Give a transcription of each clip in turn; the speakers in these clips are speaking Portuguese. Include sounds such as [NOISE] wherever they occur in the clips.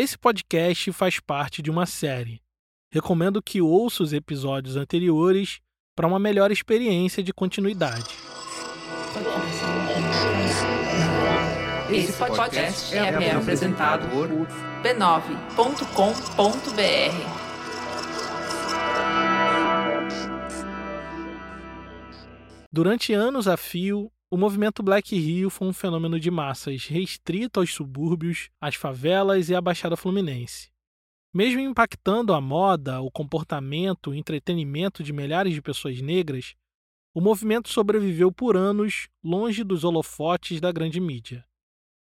Esse podcast faz parte de uma série. Recomendo que ouça os episódios anteriores para uma melhor experiência de continuidade. Esse podcast é apresentado por b9.com.br. Durante anos a fio, o movimento Black Rio foi um fenômeno de massas restrito aos subúrbios, às favelas e à Baixada Fluminense. Mesmo impactando a moda, o comportamento e o entretenimento de milhares de pessoas negras, o movimento sobreviveu por anos longe dos holofotes da grande mídia.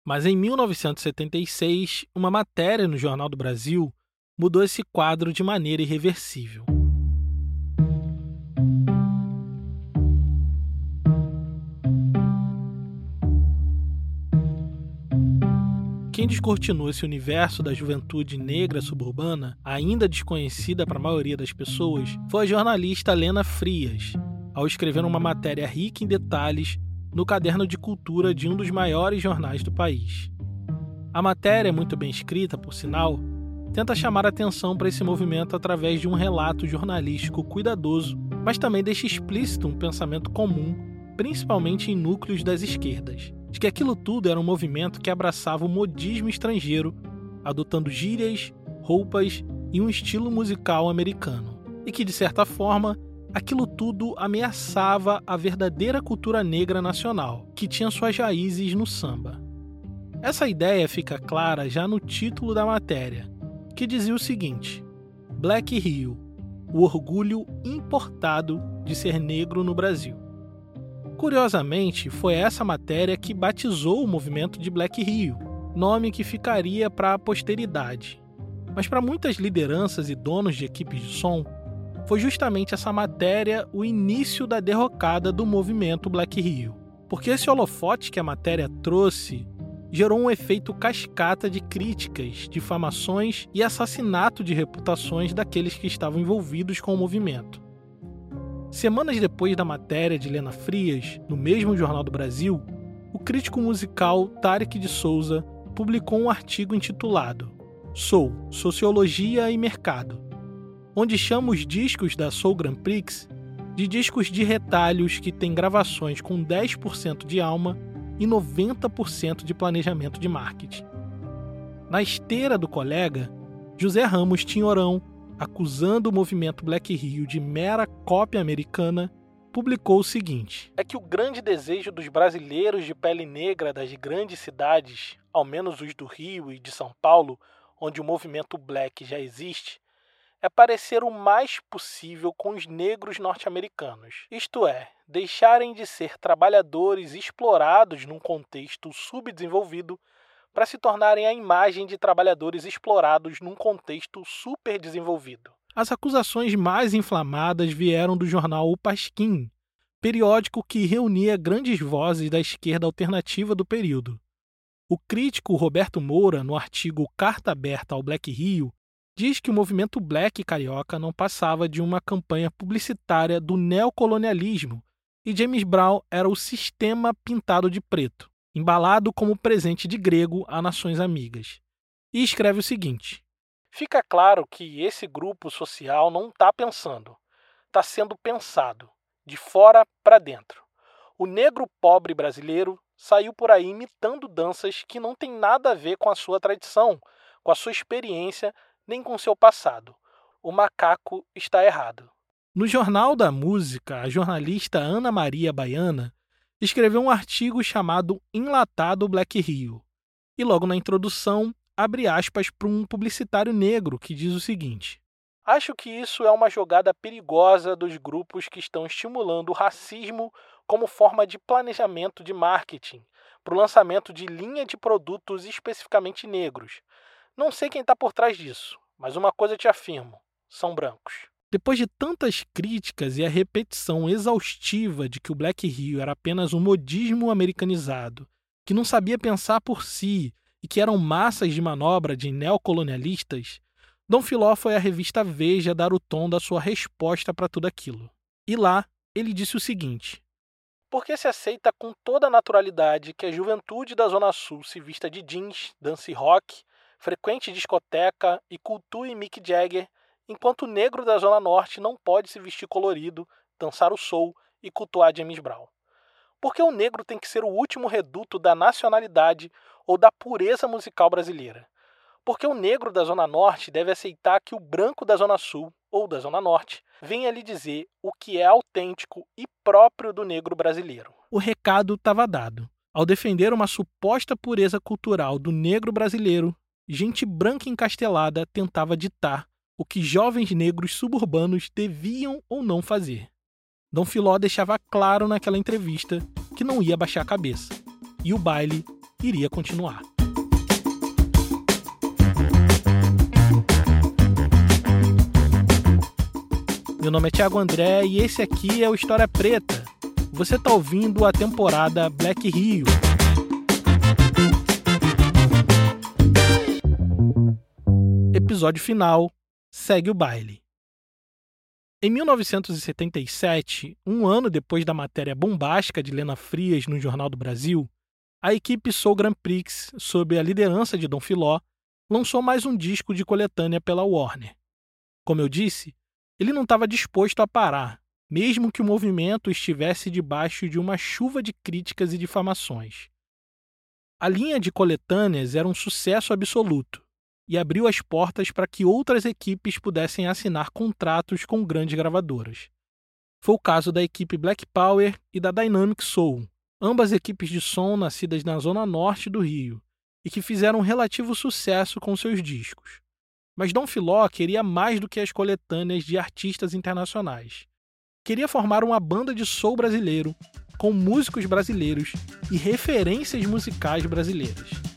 Mas em 1976, uma matéria no Jornal do Brasil mudou esse quadro de maneira irreversível. Quem descortinou esse universo da juventude negra suburbana, ainda desconhecida para a maioria das pessoas, foi a jornalista Lena Frias, ao escrever uma matéria rica em detalhes no caderno de cultura de um dos maiores jornais do país. A matéria, muito bem escrita, por sinal, tenta chamar atenção para esse movimento através de um relato jornalístico cuidadoso, mas também deixa explícito um pensamento comum, principalmente em núcleos das esquerdas de que aquilo tudo era um movimento que abraçava o modismo estrangeiro, adotando gírias, roupas e um estilo musical americano, e que, de certa forma, aquilo tudo ameaçava a verdadeira cultura negra nacional, que tinha suas raízes no samba. Essa ideia fica clara já no título da matéria, que dizia o seguinte: Black Rio, o orgulho importado de ser negro no Brasil. Curiosamente, foi essa matéria que batizou o movimento de Black Rio, nome que ficaria para a posteridade. Mas para muitas lideranças e donos de equipes de som, foi justamente essa matéria o início da derrocada do movimento Black Rio. Porque esse holofote que a matéria trouxe gerou um efeito cascata de críticas, difamações e assassinato de reputações daqueles que estavam envolvidos com o movimento. Semanas depois da matéria de Lena Frias, no mesmo Jornal do Brasil, o crítico musical Tarek de Souza publicou um artigo intitulado Soul, Sociologia e Mercado, onde chama os discos da Soul Grand Prix de discos de retalhos que têm gravações com 10% de alma e 90% de planejamento de marketing. Na esteira do colega, José Ramos Tinhorão acusando o movimento Black Rio de mera cópia americana, publicou o seguinte: É que o grande desejo dos brasileiros de pele negra das grandes cidades, ao menos os do Rio e de São Paulo, onde o movimento black já existe, é parecer o mais possível com os negros norte-americanos, isto é, deixarem de ser trabalhadores explorados num contexto subdesenvolvido para se tornarem a imagem de trabalhadores explorados num contexto super desenvolvido. As acusações mais inflamadas vieram do jornal O Pasquim, periódico que reunia grandes vozes da esquerda alternativa do período. O crítico Roberto Moura, no artigo Carta Aberta ao Black Rio, diz que o movimento black carioca não passava de uma campanha publicitária do neocolonialismo e James Brown era o sistema pintado de preto embalado como presente de grego a nações amigas. E escreve o seguinte: Fica claro que esse grupo social não está pensando, está sendo pensado, de fora para dentro. O negro pobre brasileiro saiu por aí imitando danças que não têm nada a ver com a sua tradição, com a sua experiência, nem com seu passado. O macaco está errado. No Jornal da Música, a jornalista Ana Maria Baiana escreveu um artigo chamado Enlatado Black Rio. E logo na introdução, abre aspas para um publicitário negro que diz o seguinte: Acho que isso é uma jogada perigosa dos grupos que estão estimulando o racismo como forma de planejamento de marketing para o lançamento de linha de produtos especificamente negros. Não sei quem está por trás disso, mas uma coisa te afirmo: são brancos. Depois de tantas críticas e a repetição exaustiva de que o Black Rio era apenas um modismo americanizado, que não sabia pensar por si e que eram massas de manobra de neocolonialistas, Dom Filó foi à revista Veja dar o tom da sua resposta para tudo aquilo. E lá ele disse o seguinte: Porque se aceita com toda naturalidade que a juventude da Zona Sul se vista de jeans, dance rock, frequente discoteca e cultue Mick Jagger, enquanto o negro da Zona Norte não pode se vestir colorido, dançar o soul e cultuar James Brown. Porque o negro tem que ser o último reduto da nacionalidade ou da pureza musical brasileira. Porque o negro da Zona Norte deve aceitar que o branco da Zona Sul ou da Zona Norte venha lhe dizer o que é autêntico e próprio do negro brasileiro. O recado estava dado. Ao defender uma suposta pureza cultural do negro brasileiro, gente branca encastelada tentava ditar o que jovens negros suburbanos deviam ou não fazer. Dom Filó deixava claro naquela entrevista que não ia baixar a cabeça e o baile iria continuar. Meu nome é Thiago André e esse aqui é o História Preta. Você está ouvindo a temporada Black Rio. Episódio final segue o baile. Em 1977, um ano depois da matéria bombástica de Lena Frias no Jornal do Brasil, a equipe Soul Grand Prix, sob a liderança de Dom Filó, lançou mais um disco de coletânea pela Warner. Como eu disse, ele não estava disposto a parar, mesmo que o movimento estivesse debaixo de uma chuva de críticas e difamações. A linha de coletâneas era um sucesso absoluto e abriu as portas para que outras equipes pudessem assinar contratos com grandes gravadoras. Foi o caso da equipe Black Power e da Dynamic Soul, ambas equipes de som nascidas na zona norte do Rio e que fizeram relativo sucesso com seus discos. Mas Dom Filó queria mais do que as coletâneas de artistas internacionais. Queria formar uma banda de soul brasileiro, com músicos brasileiros e referências musicais brasileiras.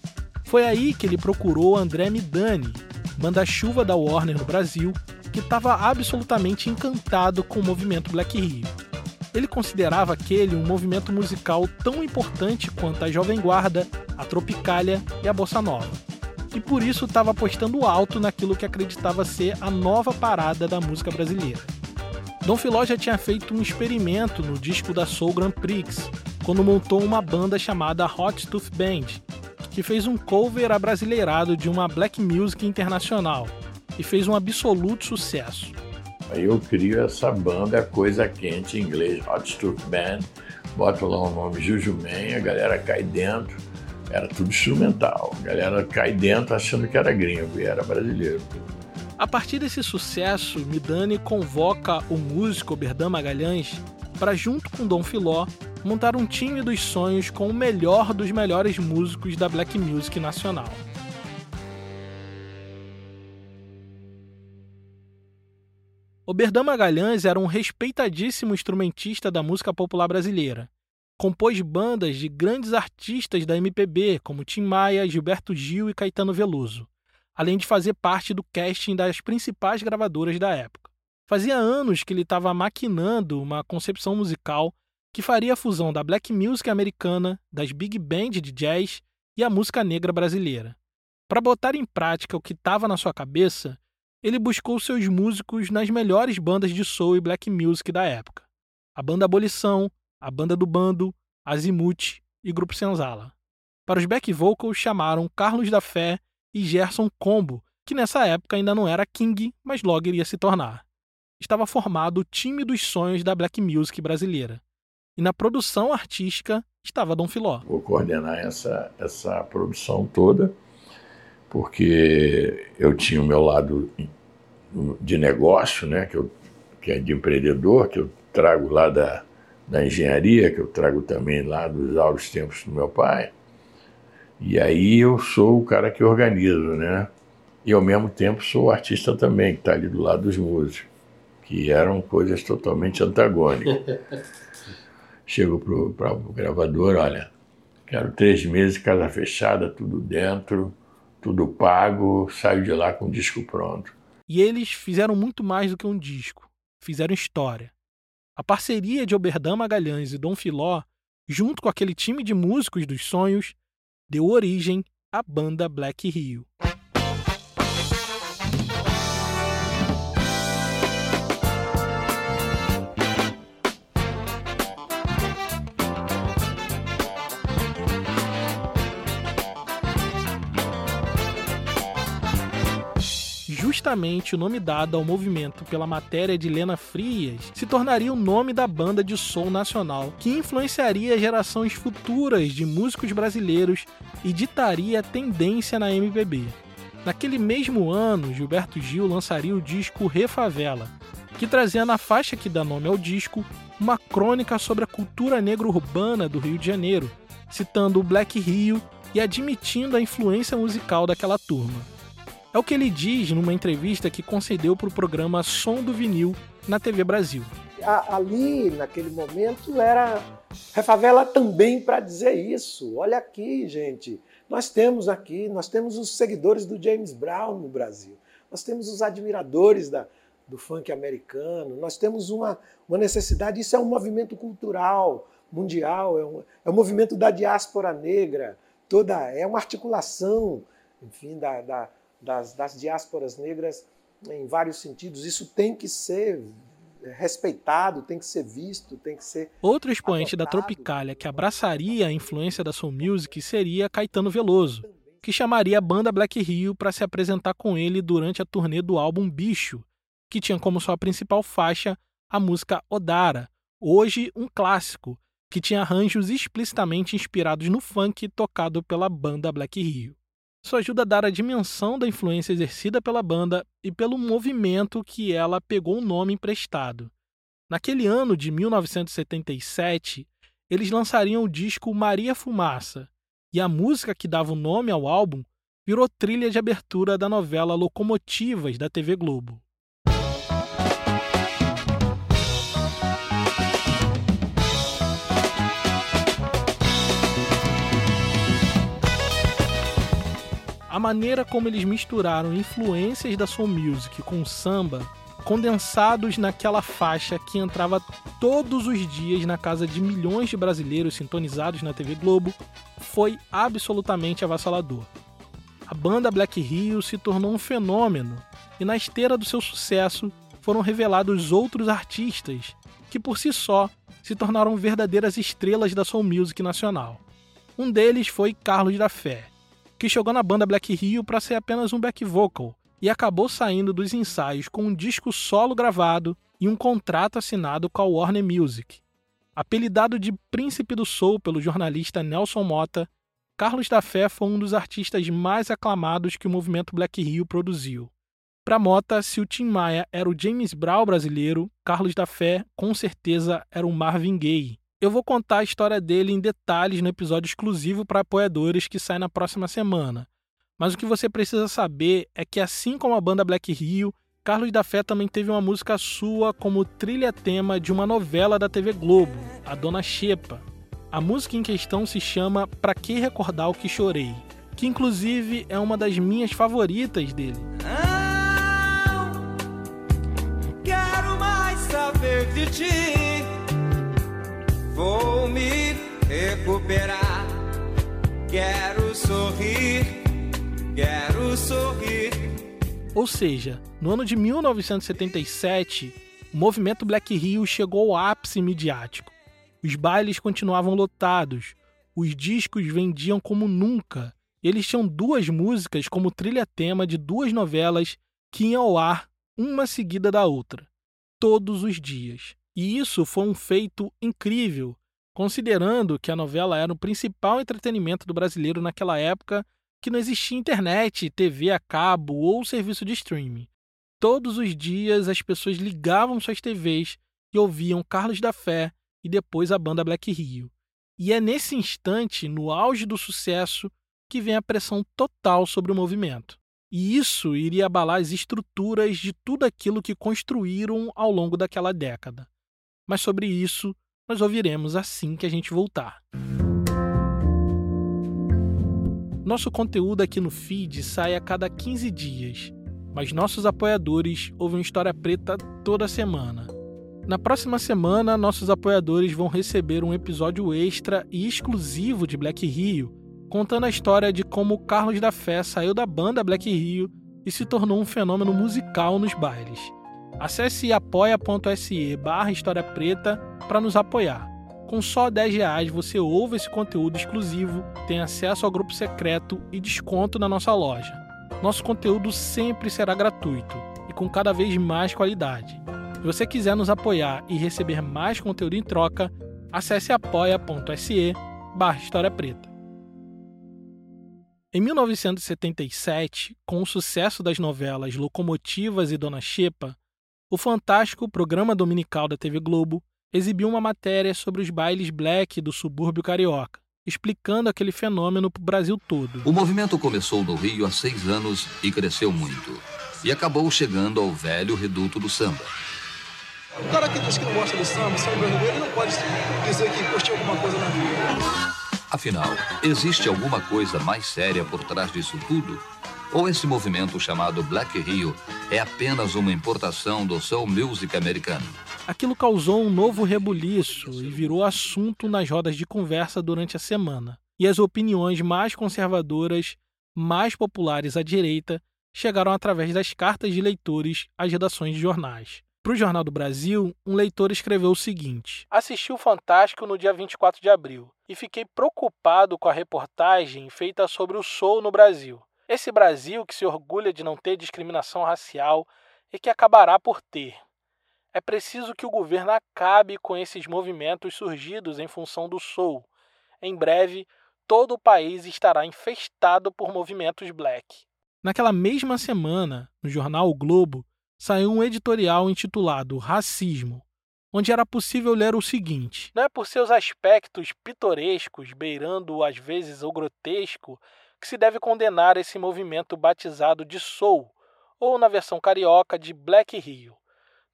Foi aí que ele procurou André Midani, manda-chuva da Warner no Brasil, que estava absolutamente encantado com o movimento Black Rio. Ele considerava aquele um movimento musical tão importante quanto a Jovem Guarda, a Tropicália e a Bossa Nova e por isso estava apostando alto naquilo que acreditava ser a nova parada da música brasileira. Dom Filó já tinha feito um experimento no disco da Soul Grand Prix, quando montou uma banda chamada Hot Tooth Band, que fez um cover abrasileirado de uma black music internacional e fez um absoluto sucesso. Aí eu crio essa banda Coisa Quente em inglês, Hot Tooth Band, boto lá o nome Juju Man, a galera cai dentro era tudo instrumental. A galera cai dentro achando que era gringo e era brasileiro. A partir desse sucesso, Midani convoca o músico Berdan Magalhães para, junto com Dom Filó, montar um time dos sonhos com o melhor dos melhores músicos da black music nacional. Oberdan Magalhães era um respeitadíssimo instrumentista da música popular brasileira compôs bandas de grandes artistas da MPB, como Tim Maia, Gilberto Gil e Caetano Veloso, além de fazer parte do casting das principais gravadoras da época. Fazia anos que ele estava maquinando uma concepção musical que faria a fusão da black music americana, das big band de jazz e a música negra brasileira. Para botar em prática o que estava na sua cabeça, ele buscou seus músicos nas melhores bandas de soul e black music da época. A banda Abolição, a banda do bando, Azimuth e Grupo Senzala. Para os back vocals chamaram Carlos da Fé e Gerson Combo, que nessa época ainda não era King, mas logo iria se tornar. Estava formado o time dos sonhos da black music brasileira. E na produção artística estava Dom Filó. Vou coordenar essa, essa produção toda, porque eu tinha o meu lado de negócio, né, que, eu, que é de empreendedor, que eu trago lá da, da engenharia, que eu trago também lá dos áureos tempos do meu pai. E aí eu sou o cara que organizo, né? E ao mesmo tempo sou o artista também, que está ali do lado dos músicos, que eram coisas totalmente antagônicas. [LAUGHS] Chego para o gravador, olha, quero três meses, casa fechada, tudo dentro, tudo pago, saio de lá com o disco pronto. E eles fizeram muito mais do que um disco, fizeram história. A parceria de Oberdan Magalhães e Dom Filó, junto com aquele time de músicos dos sonhos, deu origem à banda Black Rio. Justamente o nome dado ao movimento pela matéria de Lena Frias se tornaria o nome da banda de soul nacional, que influenciaria gerações futuras de músicos brasileiros e ditaria a tendência na MPB. Naquele mesmo ano, Gilberto Gil lançaria o disco Refavela, que trazia na faixa que dá nome ao disco uma crônica sobre a cultura negra urbana do Rio de Janeiro, citando o Black Rio e admitindo a influência musical daquela turma. É o que ele diz numa entrevista que concedeu para o programa Som do Vinil na TV Brasil. Ali, naquele momento, era Refavela também para dizer isso. Olha aqui, gente. Nós temos aqui, nós temos os seguidores do James Brown no Brasil. Nós temos os admiradores da, do funk americano. Nós temos uma, uma necessidade, isso é um movimento cultural mundial, é um, é um movimento da diáspora negra, toda é uma articulação, enfim, da, da, das, das diásporas negras em vários sentidos. Isso tem que ser respeitado, tem que ser visto, tem que ser. Outro expoente adotado. da Tropicália que abraçaria a influência da soul music seria Caetano Veloso, que chamaria a banda Black Rio para se apresentar com ele durante a turnê do álbum Bicho, que tinha como sua principal faixa a música Odara, hoje um clássico, que tinha arranjos explicitamente inspirados no funk tocado pela banda Black Rio. Isso ajuda a dar a dimensão da influência exercida pela banda e pelo movimento que ela pegou o nome emprestado. Naquele ano de 1977, eles lançariam o disco Maria Fumaça, e a música que dava o nome ao álbum virou trilha de abertura da novela Locomotivas da TV Globo. A maneira como eles misturaram influências da soul music com samba, condensados naquela faixa que entrava todos os dias na casa de milhões de brasileiros sintonizados na TV Globo, foi absolutamente avassalador. A banda Black Rio se tornou um fenômeno e na esteira do seu sucesso foram revelados outros artistas que por si só se tornaram verdadeiras estrelas da soul music nacional. Um deles foi Carlos da Fé, que chegou na banda Black Rio para ser apenas um back vocal e acabou saindo dos ensaios com um disco solo gravado e um contrato assinado com a Warner Music. Apelidado de Príncipe do Soul pelo jornalista Nelson Mota, Carlos da Fé foi um dos artistas mais aclamados que o movimento Black Rio produziu. Para Mota, se o Tim Maia era o James Brown brasileiro, Carlos da Fé com certeza era o Marvin Gaye. Eu vou contar a história dele em detalhes no episódio exclusivo para apoiadores que sai na próxima semana. Mas o que você precisa saber é que, assim como a banda Black Rio, Carlos da Fé também teve uma música sua como trilha tema de uma novela da TV Globo, A Dona Xepa. A música em questão se chama Pra Que Recordar o Que Chorei, que inclusive é uma das minhas favoritas dele. Não quero mais saber de ti. Vou me recuperar. Quero sorrir, quero sorrir. Ou seja, no ano de 1977, o movimento Black Rio chegou ao ápice midiático. Os bailes continuavam lotados, os discos vendiam como nunca. Eles tinham duas músicas como trilha-tema de duas novelas que iam ao ar uma seguida da outra, todos os dias. E isso foi um feito incrível, considerando que a novela era o principal entretenimento do brasileiro naquela época que não existia internet, TV a cabo ou serviço de streaming. Todos os dias as pessoas ligavam suas TVs e ouviam Carlos da Fé e depois a banda Black Rio. E é nesse instante, no auge do sucesso, que vem a pressão total sobre o movimento. E isso iria abalar as estruturas de tudo aquilo que construíram ao longo daquela década mas sobre isso nós ouviremos assim que a gente voltar. Nosso conteúdo aqui no feed sai a cada 15 dias, mas nossos apoiadores ouvem História Preta toda semana. Na próxima semana, nossos apoiadores vão receber um episódio extra e exclusivo de Black Rio, contando a história de como Carlos da Fé saiu da banda Black Rio e se tornou um fenômeno musical nos bailes. Acesse apoia.se barra História Preta para nos apoiar. Com só 10 reais você ouve esse conteúdo exclusivo, tem acesso ao grupo secreto e desconto na nossa loja. nosso conteúdo sempre será gratuito e com cada vez mais qualidade. Se você quiser nos apoiar e receber mais conteúdo em troca, acesse apoia.se barra História Preta. Em 1977, com o sucesso das novelas Locomotivas e Dona Xepa, o fantástico programa dominical da TV Globo exibiu uma matéria sobre os bailes black do subúrbio carioca, explicando aquele fenômeno para o Brasil todo. O movimento começou no Rio há seis anos e cresceu muito. E acabou chegando ao velho reduto do samba. O cara que diz que não gosta de samba, samba brasileiro, ele não pode dizer que curtiu alguma coisa na vida. Afinal, existe alguma coisa mais séria por trás disso tudo? Ou esse movimento chamado Black Rio é apenas uma importação do soul music americano? Aquilo causou um novo rebuliço e virou assunto nas rodas de conversa durante a semana. E as opiniões mais conservadoras, mais populares à direita, chegaram através das cartas de leitores às redações de jornais. Para o Jornal do Brasil, um leitor escreveu o seguinte: Assisti o Fantástico no dia 24 de abril e fiquei preocupado com a reportagem feita sobre o soul no Brasil. Esse Brasil que se orgulha de não ter discriminação racial e que acabará por ter. É preciso que o governo acabe com esses movimentos surgidos em função do Sul. Em breve, todo o país estará infestado por movimentos black. Naquela mesma semana, no jornal o Globo, saiu um editorial intitulado Racismo, onde era possível ler o seguinte: Não é por seus aspectos pitorescos, beirando às vezes o grotesco, que se deve condenar esse movimento batizado de Soul, ou na versão carioca de Black Rio.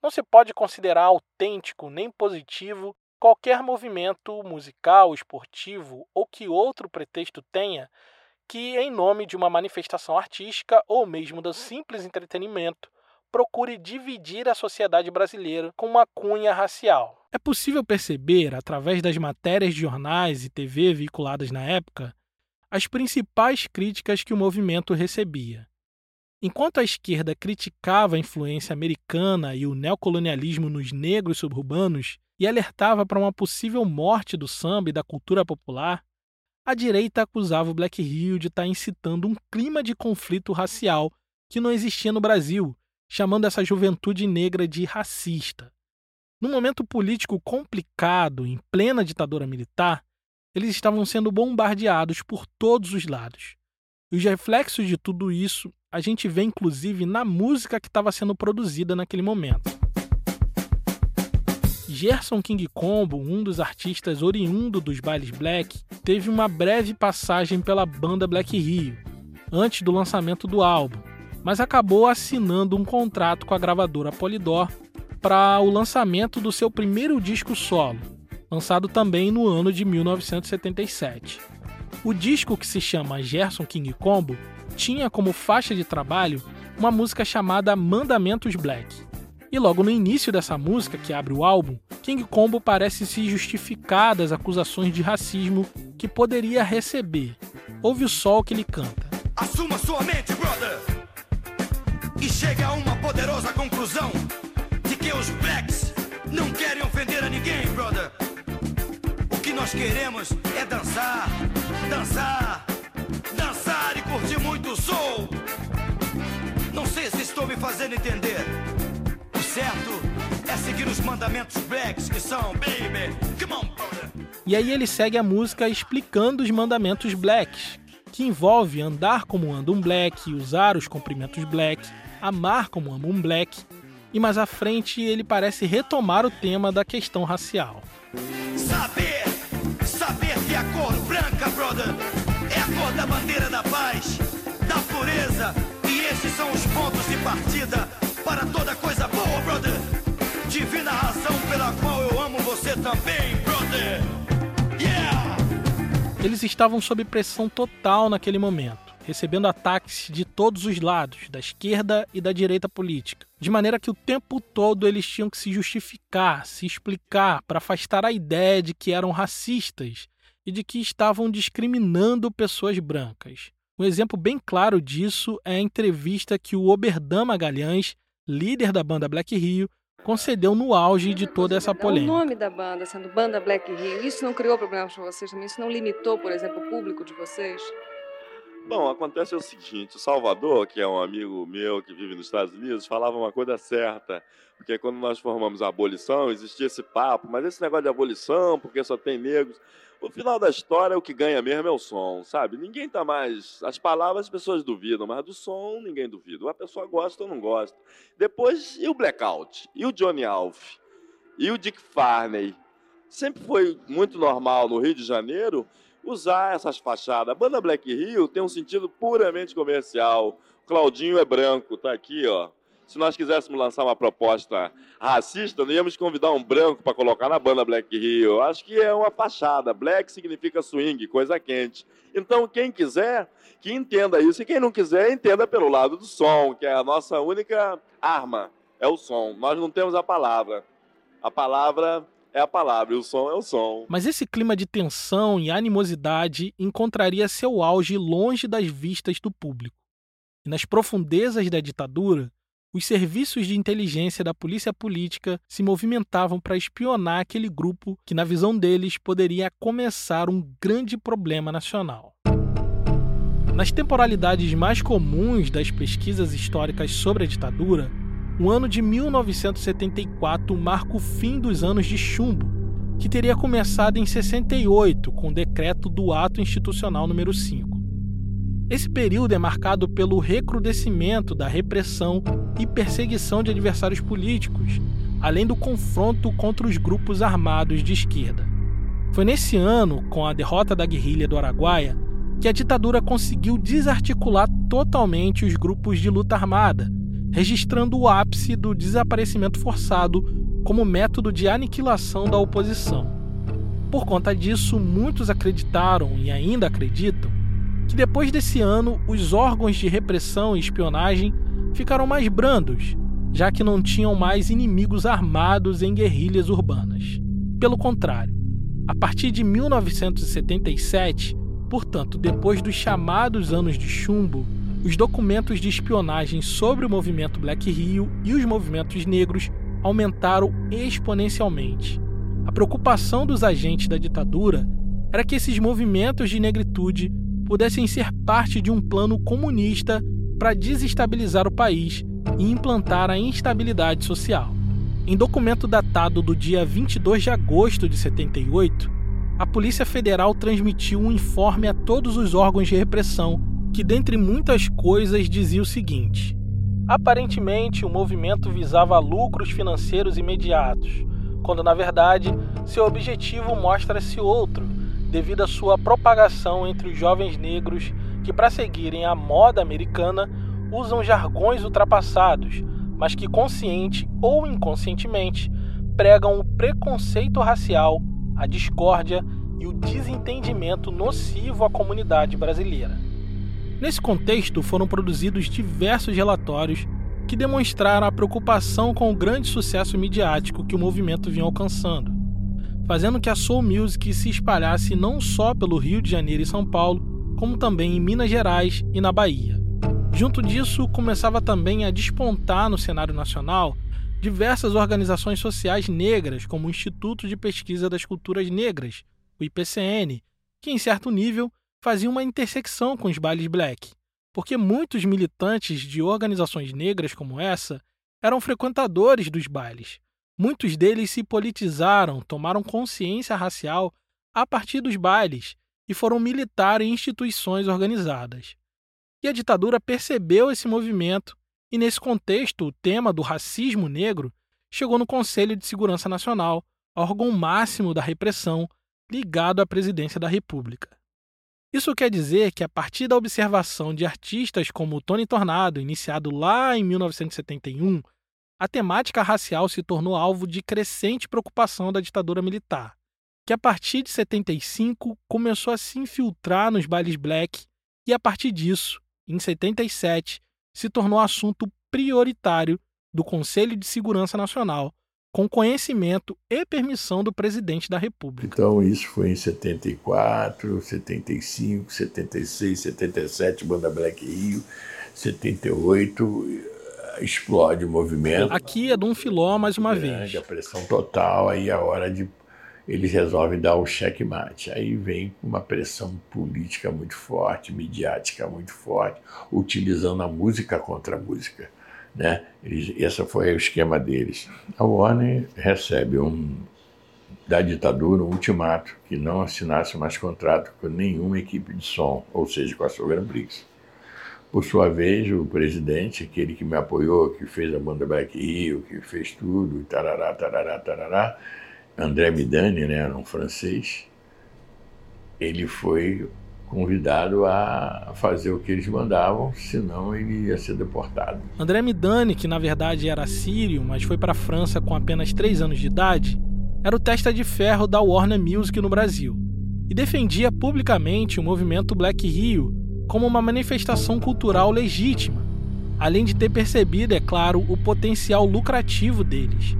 Não se pode considerar autêntico nem positivo qualquer movimento musical, esportivo ou que outro pretexto tenha que, em nome de uma manifestação artística ou mesmo do simples entretenimento, procure dividir a sociedade brasileira com uma cunha racial. É possível perceber, através das matérias de jornais e TV veiculadas na época, as principais críticas que o movimento recebia. Enquanto a esquerda criticava a influência americana e o neocolonialismo nos negros suburbanos e alertava para uma possível morte do samba e da cultura popular, a direita acusava o Black Rio de estar incitando um clima de conflito racial que não existia no Brasil, chamando essa juventude negra de racista. Num momento político complicado, em plena ditadura militar, eles estavam sendo bombardeados por todos os lados. E os reflexos de tudo isso a gente vê inclusive na música que estava sendo produzida naquele momento. Gerson King Combo, um dos artistas oriundo dos bailes black, teve uma breve passagem pela banda Black Rio, antes do lançamento do álbum, mas acabou assinando um contrato com a gravadora Polydor para o lançamento do seu primeiro disco solo, lançado também no ano de 1977. O disco, que se chama Gerson King Combo, tinha como faixa de trabalho uma música chamada Mandamentos Black. E logo no início dessa música, que abre o álbum, King Combo parece se justificar das acusações de racismo que poderia receber. Ouve o sol que ele canta. Assuma sua mente, brother! E chega a uma poderosa conclusão de que os blacks não querem ofender a ninguém, brother que nós queremos é dançar, dançar, dançar e curtir muito o soul. Não sei se estou me fazendo entender. O certo é seguir os mandamentos blacks que são, baby, come on, brother. E aí ele segue a música explicando os mandamentos blacks, que envolve andar como anda um black, usar os cumprimentos black, amar como ama um black, e mais à frente ele parece retomar o tema da questão racial. Saber que a cor branca, brother, é a cor da bandeira da paz, da pureza. E esses são os pontos de partida para toda coisa boa, brother. Divina razão pela qual eu amo você também, brother. Yeah! Eles estavam sob pressão total naquele momento recebendo ataques de todos os lados, da esquerda e da direita política, de maneira que o tempo todo eles tinham que se justificar, se explicar para afastar a ideia de que eram racistas e de que estavam discriminando pessoas brancas. Um exemplo bem claro disso é a entrevista que o Oberdan Magalhães, líder da banda Black Rio, concedeu no auge de toda essa polêmica. O nome da banda sendo Banda Black Rio, isso não criou problemas para vocês também? Isso não limitou, por exemplo, o público de vocês? Bom, acontece o seguinte, o Salvador, que é um amigo meu que vive nos Estados Unidos, falava uma coisa certa, porque quando nós formamos a abolição, existia esse papo, mas esse negócio de abolição, porque só tem negros, o final da história, o que ganha mesmo é o som, sabe? Ninguém tá mais. As palavras as pessoas duvidam, mas do som ninguém duvida. Uma pessoa gosta ou não gosta. Depois, e o Blackout? E o Johnny Alf? E o Dick Farney? Sempre foi muito normal no Rio de Janeiro usar essas fachadas. A banda Black Rio tem um sentido puramente comercial. Claudinho é branco, tá aqui, ó. Se nós quiséssemos lançar uma proposta racista, não íamos convidar um branco para colocar na banda Black Rio. Acho que é uma fachada. Black significa swing, coisa quente. Então, quem quiser, que entenda isso. E quem não quiser, entenda pelo lado do som, que é a nossa única arma. É o som. Nós não temos a palavra. A palavra é a palavra o som é o som. Mas esse clima de tensão e animosidade encontraria seu auge longe das vistas do público. E nas profundezas da ditadura, os serviços de inteligência da polícia política se movimentavam para espionar aquele grupo que, na visão deles, poderia começar um grande problema nacional. Nas temporalidades mais comuns das pesquisas históricas sobre a ditadura, o ano de 1974 marca o fim dos anos de chumbo, que teria começado em 68 com o decreto do Ato Institucional número 5. Esse período é marcado pelo recrudescimento da repressão e perseguição de adversários políticos, além do confronto contra os grupos armados de esquerda. Foi nesse ano, com a derrota da guerrilha do Araguaia, que a ditadura conseguiu desarticular totalmente os grupos de luta armada registrando o ápice do desaparecimento forçado como método de aniquilação da oposição. Por conta disso, muitos acreditaram e ainda acreditam que depois desse ano os órgãos de repressão e espionagem ficaram mais brandos, já que não tinham mais inimigos armados em guerrilhas urbanas. Pelo contrário, a partir de 1977, portanto, depois dos chamados anos de chumbo, os documentos de espionagem sobre o movimento Black Rio e os movimentos negros aumentaram exponencialmente. A preocupação dos agentes da ditadura era que esses movimentos de negritude pudessem ser parte de um plano comunista para desestabilizar o país e implantar a instabilidade social. Em documento datado do dia 22 de agosto de 78, a Polícia Federal transmitiu um informe a todos os órgãos de repressão que, dentre muitas coisas, dizia o seguinte: Aparentemente, o movimento visava lucros financeiros imediatos, quando na verdade seu objetivo mostra-se outro, devido à sua propagação entre os jovens negros que, para seguirem a moda americana, usam jargões ultrapassados, mas que consciente ou inconscientemente pregam o preconceito racial, a discórdia e o desentendimento nocivo à comunidade brasileira. Nesse contexto, foram produzidos diversos relatórios que demonstraram a preocupação com o grande sucesso midiático que o movimento vinha alcançando, fazendo que a soul music se espalhasse não só pelo Rio de Janeiro e São Paulo, como também em Minas Gerais e na Bahia. Junto disso, começava também a despontar no cenário nacional diversas organizações sociais negras, como o Instituto de Pesquisa das Culturas Negras, o IPCN, que, em certo nível, fazia uma intersecção com os bailes black, porque muitos militantes de organizações negras como essa eram frequentadores dos bailes. Muitos deles se politizaram, tomaram consciência racial a partir dos bailes e foram militar em instituições organizadas. E a ditadura percebeu esse movimento, e nesse contexto, o tema do racismo negro chegou no Conselho de Segurança Nacional, órgão máximo da repressão ligado à presidência da República. Isso quer dizer que, a partir da observação de artistas como Tony Tornado, iniciado lá em 1971, a temática racial se tornou alvo de crescente preocupação da ditadura militar, que a partir de 75 começou a se infiltrar nos bailes black e, a partir disso, em 77, se tornou assunto prioritário do Conselho de Segurança Nacional com conhecimento e permissão do presidente da República. Então, isso foi em 74, 75, 76, 77, Banda Black Rio, 78, explode o movimento. Aqui é Dom Filó mais uma vez. A pressão total, aí a hora de eles resolvem dar o checkmate. Aí vem uma pressão política muito forte, midiática muito forte, utilizando a música contra a música. Né? Eles, esse foi o esquema deles. A Warner recebe um, da ditadura um ultimato que não assinasse mais contrato com nenhuma equipe de som, ou seja, com a Grand Prix. Por sua vez, o presidente, aquele que me apoiou, que fez a banda Black Rio, que fez tudo, tarará, tarará, tarará, André Midani, né, era um francês, ele foi convidado a fazer o que eles mandavam, senão ele ia ser deportado. André Midani, que na verdade era sírio, mas foi para a França com apenas 3 anos de idade, era o testa de ferro da Warner Music no Brasil e defendia publicamente o movimento Black Rio como uma manifestação cultural legítima, além de ter percebido, é claro, o potencial lucrativo deles.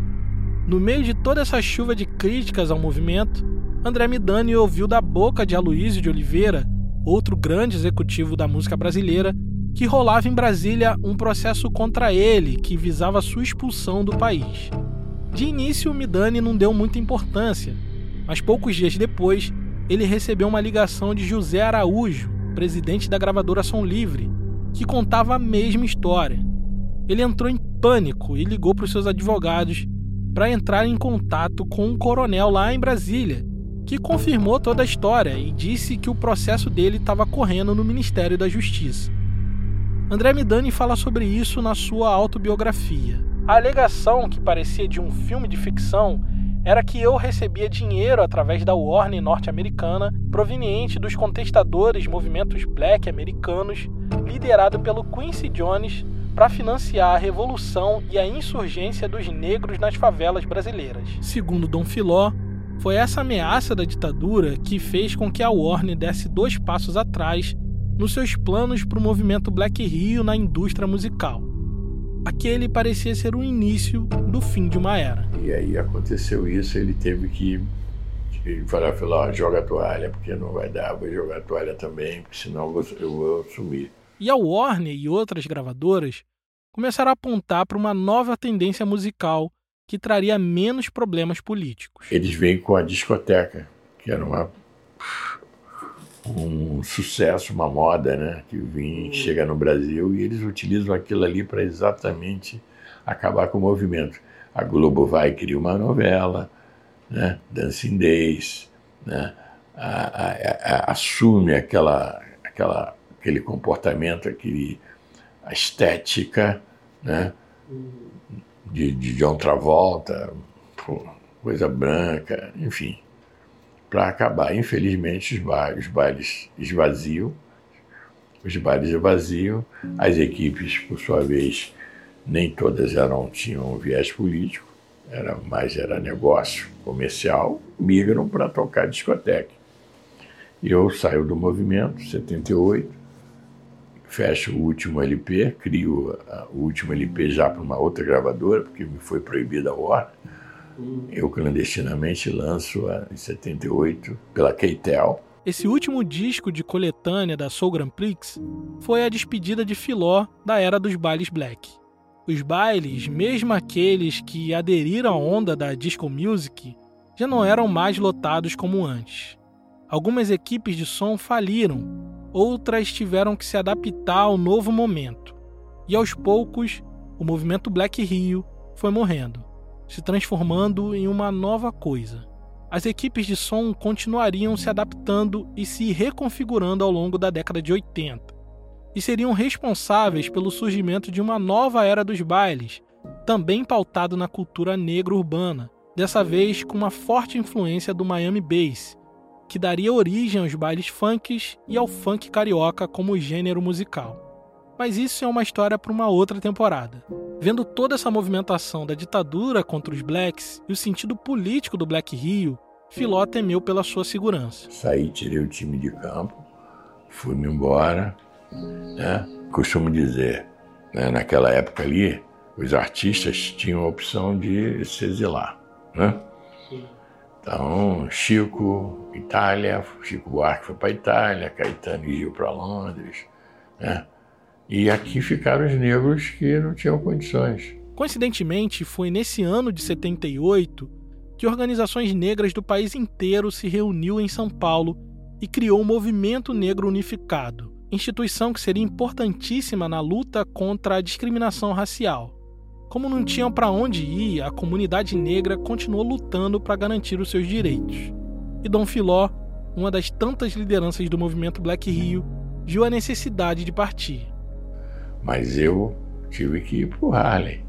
No meio de toda essa chuva de críticas ao movimento, André Midani ouviu da boca de Aloysio de Oliveira, outro grande executivo da música brasileira, que rolava em Brasília um processo contra ele que visava sua expulsão do país. De início, Midani não deu muita importância, mas poucos dias depois, ele recebeu uma ligação de José Araújo, presidente da gravadora Som Livre, que contava a mesma história. Ele entrou em pânico e ligou para os seus advogados para entrar em contato com um coronel lá em Brasília, que confirmou toda a história e disse que o processo dele estava correndo no Ministério da Justiça. André Midani fala sobre isso na sua autobiografia. A alegação, que parecia de um filme de ficção, era que eu recebia dinheiro através da Warner norte-americana, proveniente dos contestadores movimentos black americanos, liderado pelo Quincy Jones, para financiar a revolução e a insurgência dos negros nas favelas brasileiras. Segundo Dom Filó, foi essa ameaça da ditadura que fez com que a Warner desse dois passos atrás nos seus planos para o movimento Black Rio na indústria musical. Aquele parecia ser o início do fim de uma era. E aí aconteceu isso, ele teve que ele falou, joga a toalha, porque não vai dar, vou jogar a toalha também, porque senão eu vou, eu vou sumir. E a Warner e outras gravadoras começaram a apontar para uma nova tendência musical que traria menos problemas políticos. Eles vêm com a discoteca, que era uma, um sucesso, uma moda, né? Que vem, chega no Brasil e eles utilizam aquilo ali para exatamente acabar com o movimento. A Globo vai e cria uma novela, né? Dancing Days, né? A, a, a, assume aquela, aquela, aquele comportamento, aquele, a estética, né? de, de John Travolta, coisa branca, enfim, para acabar. Infelizmente, os bailes, os bailes esvaziam, os bailes esvaziam, as equipes, por sua vez, nem todas eram tinham viés político, era mais era negócio comercial, migram para tocar discoteca. Eu saio do movimento, 78, fecho o último LP, crio o último LP já para uma outra gravadora, porque me foi proibida a Warner. Eu clandestinamente lanço em 78 pela Keitel. Esse último disco de coletânea da Soul Grand Prix foi a despedida de Filó da era dos bailes black. Os bailes, mesmo aqueles que aderiram à onda da disco music, já não eram mais lotados como antes. Algumas equipes de som faliram outras tiveram que se adaptar ao novo momento. E aos poucos, o movimento Black Rio foi morrendo, se transformando em uma nova coisa. As equipes de som continuariam se adaptando e se reconfigurando ao longo da década de 80, e seriam responsáveis pelo surgimento de uma nova era dos bailes, também pautado na cultura negra urbana, dessa vez com uma forte influência do Miami Bass, que daria origem aos bailes funks e ao funk carioca como gênero musical. Mas isso é uma história para uma outra temporada. Vendo toda essa movimentação da ditadura contra os blacks e o sentido político do Black Rio, Filó temeu pela sua segurança. Saí, tirei o time de campo, fui-me embora. Né? Costumo dizer, né, naquela época ali, os artistas tinham a opção de se exilar. Né? Então, Chico, Itália, Chico Buarque foi para Itália, Caetano e Gil para Londres, né? E aqui ficaram os negros que não tinham condições. Coincidentemente, foi nesse ano de 78 que organizações negras do país inteiro se reuniu em São Paulo e criou o Movimento Negro Unificado, instituição que seria importantíssima na luta contra a discriminação racial. Como não tinham para onde ir, a comunidade negra continuou lutando para garantir os seus direitos. E Dom Filó, uma das tantas lideranças do movimento Black Rio, viu a necessidade de partir. Mas eu tive que ir para o Harlem.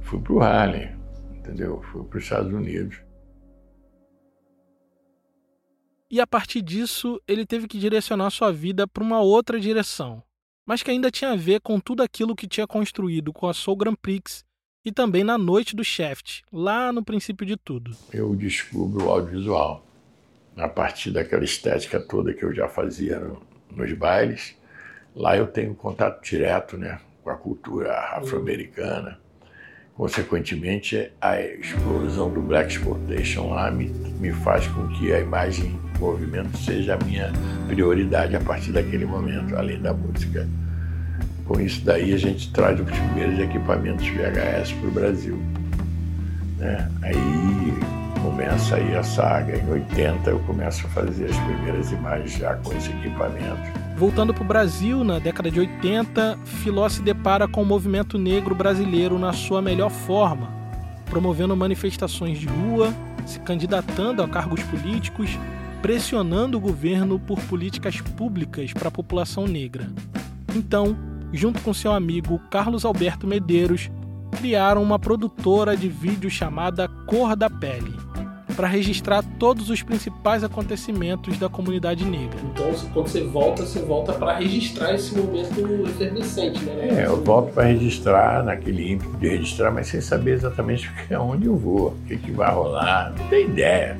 Fui para o Harlem, entendeu? Fui para os Estados Unidos. E a partir disso, ele teve que direcionar sua vida para uma outra direção, mas que ainda tinha a ver com tudo aquilo que tinha construído com a Soul Grand Prix e também na noite do Shaft, lá no princípio de tudo. Eu descubro o audiovisual. A partir daquela estética toda que eu já fazia no, nos bailes, lá eu tenho contato direto né, com a cultura afro-americana. Consequentemente, a explosão do Black Exploitation lá me, me faz com que a imagem movimento seja a minha prioridade a partir daquele momento, além da música. Com isso daí a gente traz os primeiros equipamentos VHS para o Brasil. Né? Aí começa aí a saga. Em 80 eu começo a fazer as primeiras imagens já com esse equipamento. Voltando para o Brasil, na década de 80, Filó se depara com o movimento negro brasileiro na sua melhor forma, promovendo manifestações de rua, se candidatando a cargos políticos, pressionando o governo por políticas públicas para a população negra. Então, junto com seu amigo Carlos Alberto Medeiros, criaram uma produtora de vídeo chamada Cor da Pele para registrar todos os principais acontecimentos da comunidade negra. Então, quando você volta, você volta para registrar esse momento efervescente, né? É, eu volto para registrar, naquele ímpeto de registrar, mas sem saber exatamente [LAUGHS] onde eu vou, o que, que vai rolar, não tem ideia.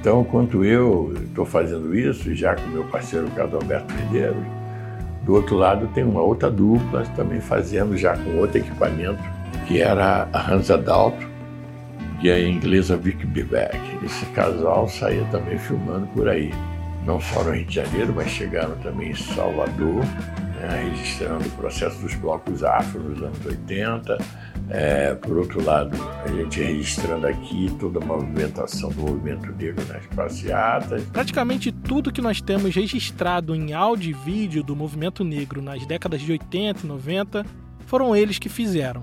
Então, enquanto eu estou fazendo isso, já com meu parceiro Carlos Alberto Medeiros, do outro lado tem uma outra dupla também fazendo já com outro equipamento, que era a Hans Adalto, e a inglesa Vicky Bebeck. Esse casal saía também filmando por aí, não só no Rio de Janeiro, mas chegaram também em Salvador, né, registrando o processo dos blocos afro nos anos 80. É, por outro lado, a gente registrando aqui toda a movimentação do movimento negro nas passeatas. Praticamente tudo que nós temos registrado em áudio e vídeo do movimento negro nas décadas de 80 e 90 foram eles que fizeram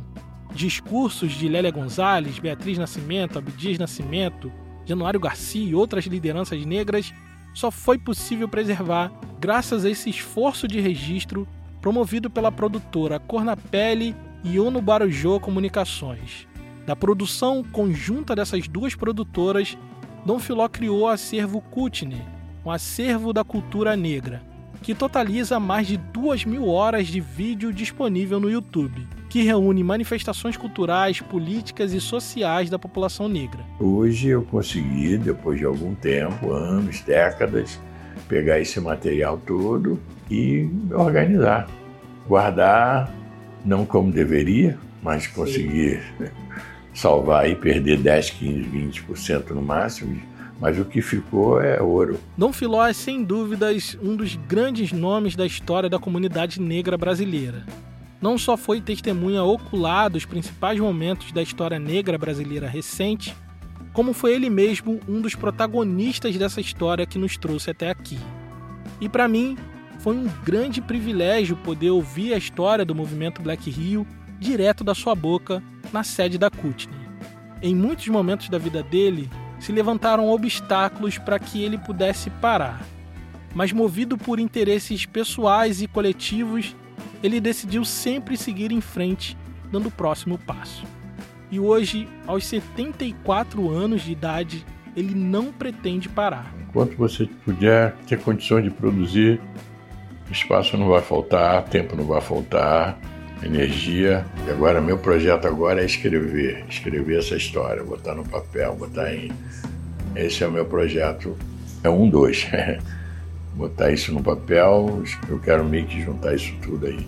discursos de Lélia Gonzalez, Beatriz Nascimento, Abdias Nascimento, Januário Garcia e outras lideranças negras só foi possível preservar graças a esse esforço de registro promovido pela produtora Cor na Pele e Ono Barujô Comunicações. Da produção conjunta dessas duas produtoras, Dom Filó criou o acervo Kutner, um acervo da cultura negra, que totaliza mais de duas mil horas de vídeo disponível no YouTube que reúne manifestações culturais, políticas e sociais da população negra. Hoje eu consegui, depois de algum tempo, anos, décadas, pegar esse material todo e organizar, guardar, não como deveria, mas conseguir salvar e perder 10, 15, 20% no máximo mas o que ficou é ouro. Dom Filó é, sem dúvidas, um dos grandes nomes da história da comunidade negra brasileira não só foi testemunha ocular dos principais momentos da história negra brasileira recente, como foi ele mesmo um dos protagonistas dessa história que nos trouxe até aqui. E para mim, foi um grande privilégio poder ouvir a história do movimento Black Rio direto da sua boca na sede da Kutney. Em muitos momentos da vida dele, se levantaram obstáculos para que ele pudesse parar. Mas movido por interesses pessoais e coletivos, ele decidiu sempre seguir em frente, dando o próximo passo. E hoje, aos 74 anos de idade, ele não pretende parar. Enquanto você puder ter condições de produzir, espaço não vai faltar, tempo não vai faltar, energia. E agora meu projeto agora é escrever, escrever essa história, botar no papel, botar em. Esse é o meu projeto. É um, dois. [LAUGHS] botar isso no papel, eu quero meio que juntar isso tudo aí,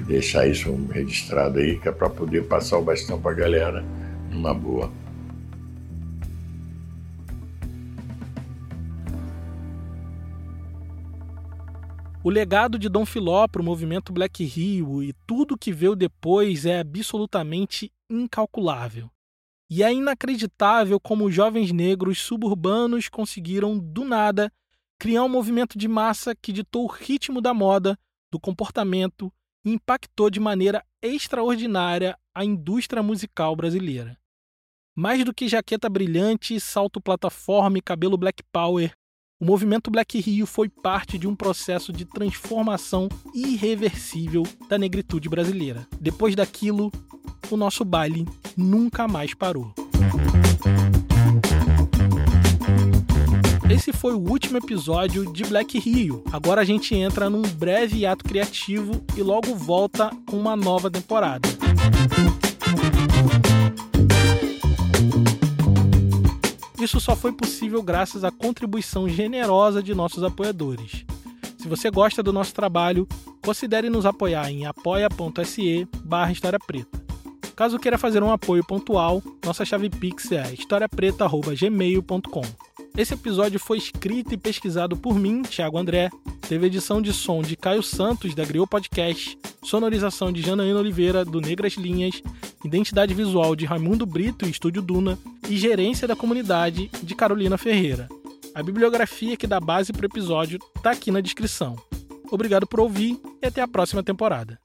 deixar isso registrado aí, que é para poder passar o bastão para a galera numa boa. O legado de Dom Filó para o movimento Black Rio e tudo que veio depois é absolutamente incalculável. E é inacreditável como jovens negros suburbanos conseguiram, do nada, criar um movimento de massa que ditou o ritmo da moda, do comportamento e impactou de maneira extraordinária a indústria musical brasileira. Mais do que jaqueta brilhante, salto plataforma e cabelo black power, o movimento Black Rio foi parte de um processo de transformação irreversível da negritude brasileira. Depois daquilo, o nosso baile nunca mais parou. Esse foi o último episódio de Black Rio. Agora a gente entra num breve ato criativo e logo volta com uma nova temporada. Isso só foi possível graças à contribuição generosa de nossos apoiadores. Se você gosta do nosso trabalho, considere nos apoiar em apoia.se barra História Preta. Caso queira fazer um apoio pontual, nossa chave Pix é historiapreta.gmail.com. Esse episódio foi escrito e pesquisado por mim, Thiago André. Teve edição de som de Caio Santos, da Griot Podcast, sonorização de Janaína Oliveira, do Negras Linhas, identidade visual de Raimundo Brito e Estúdio Duna, e gerência da comunidade de Carolina Ferreira. A bibliografia que dá base para o episódio está aqui na descrição. Obrigado por ouvir e até a próxima temporada.